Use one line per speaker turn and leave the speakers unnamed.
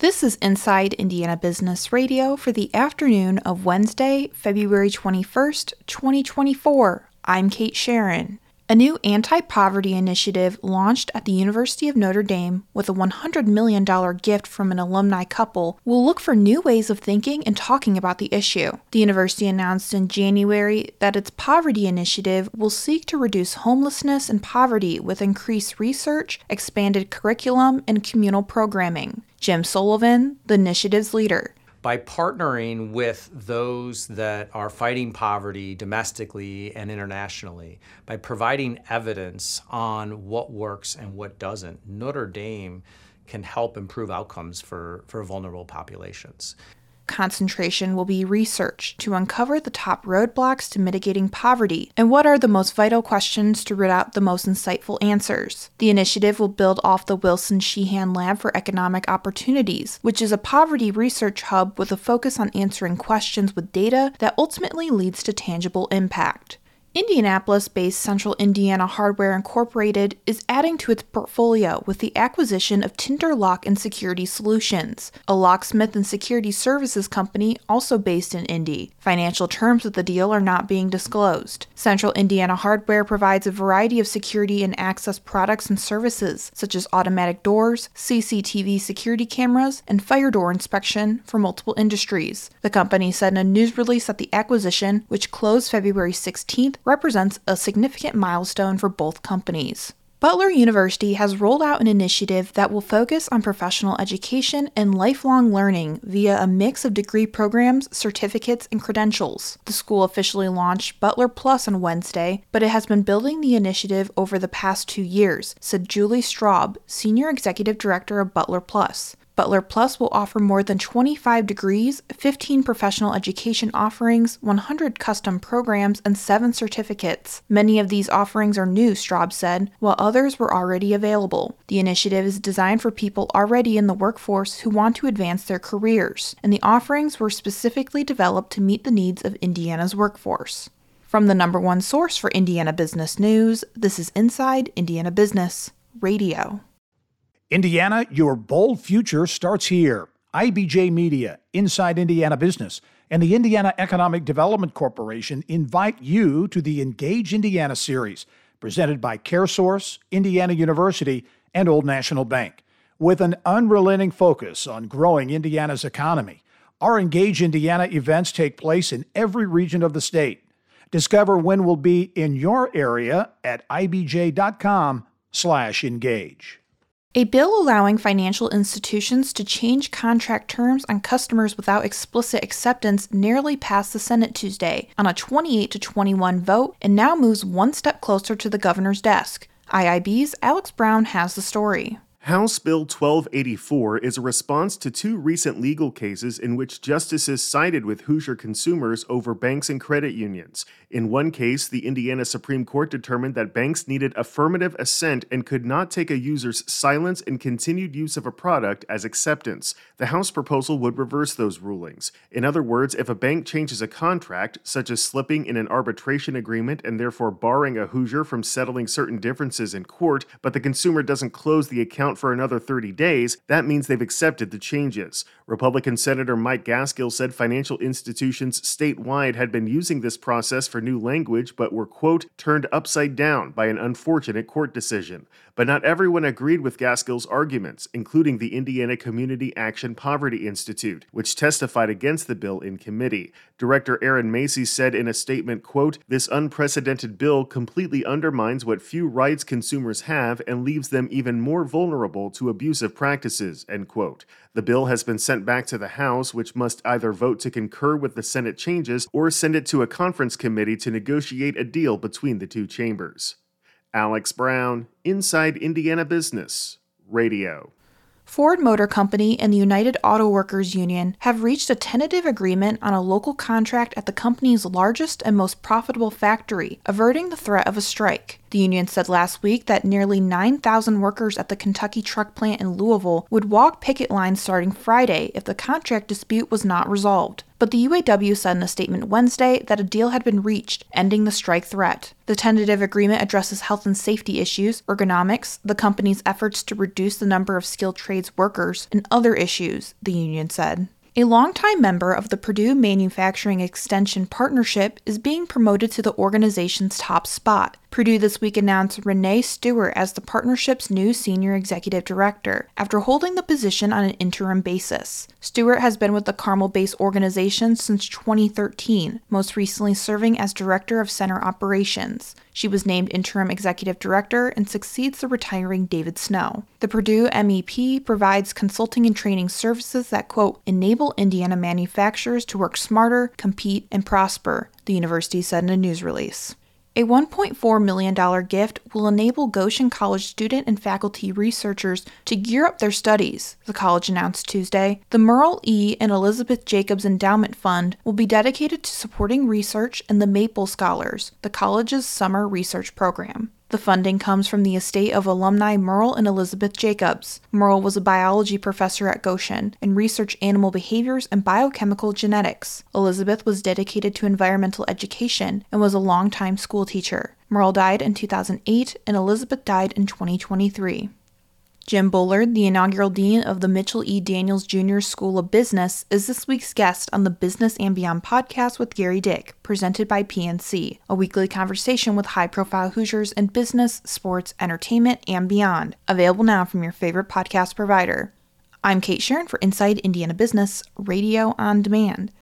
This is Inside Indiana Business Radio for the afternoon of Wednesday, February 21st, 2024. I'm Kate Sharon. A new anti poverty initiative launched at the University of Notre Dame with a $100 million gift from an alumni couple will look for new ways of thinking and talking about the issue. The university announced in January that its poverty initiative will seek to reduce homelessness and poverty with increased research, expanded curriculum, and communal programming. Jim Sullivan, the initiative's leader,
by partnering with those that are fighting poverty domestically and internationally, by providing evidence on what works and what doesn't, Notre Dame can help improve outcomes for, for vulnerable populations
concentration will be research to uncover the top roadblocks to mitigating poverty and what are the most vital questions to root out the most insightful answers. The initiative will build off the Wilson Sheehan Lab for Economic Opportunities, which is a poverty research hub with a focus on answering questions with data that ultimately leads to tangible impact. Indianapolis based Central Indiana Hardware Incorporated is adding to its portfolio with the acquisition of Tinder Lock and Security Solutions, a locksmith and security services company also based in Indy. Financial terms of the deal are not being disclosed. Central Indiana Hardware provides a variety of security and access products and services, such as automatic doors, CCTV security cameras, and fire door inspection for multiple industries. The company said in a news release that the acquisition, which closed February 16th, represents a significant milestone for both companies. Butler University has rolled out an initiative that will focus on professional education and lifelong learning via a mix of degree programs, certificates, and credentials. The school officially launched Butler Plus on Wednesday, but it has been building the initiative over the past two years, said Julie Straub, Senior Executive Director of Butler Plus. Butler Plus will offer more than 25 degrees, 15 professional education offerings, 100 custom programs, and 7 certificates. Many of these offerings are new, Straub said, while others were already available. The initiative is designed for people already in the workforce who want to advance their careers, and the offerings were specifically developed to meet the needs of Indiana's workforce. From the number one source for Indiana business news, this is Inside Indiana Business Radio.
Indiana, your bold future starts here. IBJ Media, Inside Indiana Business, and the Indiana Economic Development Corporation invite you to the Engage Indiana series, presented by CareSource, Indiana University, and Old National Bank. With an unrelenting focus on growing Indiana's economy, our Engage Indiana events take place in every region of the state. Discover when we'll be in your area at ibj.com/engage.
A bill allowing financial institutions to change contract terms on customers without explicit acceptance narrowly passed the Senate Tuesday on a 28 to 21 vote and now moves one step closer to the governor's desk. IIB's Alex Brown has the story.
House Bill 1284 is a response to two recent legal cases in which justices sided with Hoosier consumers over banks and credit unions. In one case, the Indiana Supreme Court determined that banks needed affirmative assent and could not take a user's silence and continued use of a product as acceptance. The House proposal would reverse those rulings. In other words, if a bank changes a contract, such as slipping in an arbitration agreement and therefore barring a Hoosier from settling certain differences in court, but the consumer doesn't close the account account for another 30 days, that means they've accepted the changes. Republican Senator Mike Gaskill said financial institutions statewide had been using this process for new language, but were, quote, turned upside down by an unfortunate court decision. But not everyone agreed with Gaskill's arguments, including the Indiana Community Action Poverty Institute, which testified against the bill in committee. Director Erin Macey said in a statement, quote, This unprecedented bill completely undermines what few rights consumers have and leaves them even more vulnerable to abusive practices, end quote. The bill has been sent back to the House, which must either vote to concur with the Senate changes or send it to a conference committee to negotiate a deal between the two chambers. Alex Brown, Inside Indiana Business, Radio.
Ford Motor Company and the United Auto Workers Union have reached a tentative agreement on a local contract at the company's largest and most profitable factory, averting the threat of a strike. The union said last week that nearly 9,000 workers at the Kentucky truck plant in Louisville would walk picket lines starting Friday if the contract dispute was not resolved. But the UAW said in a statement Wednesday that a deal had been reached, ending the strike threat. The tentative agreement addresses health and safety issues, ergonomics, the company's efforts to reduce the number of skilled trades workers, and other issues, the union said. A longtime member of the Purdue Manufacturing Extension Partnership is being promoted to the organization's top spot. Purdue this week announced Renee Stewart as the partnership's new senior executive director after holding the position on an interim basis. Stewart has been with the Carmel based organization since 2013, most recently serving as director of center operations. She was named interim executive director and succeeds the retiring David Snow. The Purdue MEP provides consulting and training services that, quote, enable Indiana manufacturers to work smarter, compete, and prosper, the university said in a news release. A $1.4 million gift will enable Goshen College student and faculty researchers to gear up their studies, the college announced Tuesday. The Merle E. and Elizabeth Jacobs Endowment Fund will be dedicated to supporting research in the Maple Scholars, the college's summer research program. The funding comes from the estate of alumni Merle and Elizabeth Jacobs. Merle was a biology professor at Goshen and researched animal behaviors and biochemical genetics. Elizabeth was dedicated to environmental education and was a longtime school teacher. Merle died in 2008 and Elizabeth died in 2023. Jim Bullard, the inaugural dean of the Mitchell E. Daniels Jr. School of Business, is this week's guest on the Business and Beyond podcast with Gerry Dick, presented by PNC, a weekly conversation with high profile Hoosiers in business, sports, entertainment, and beyond. Available now from your favorite podcast provider. I'm Kate Sharon for Inside Indiana Business, Radio on Demand.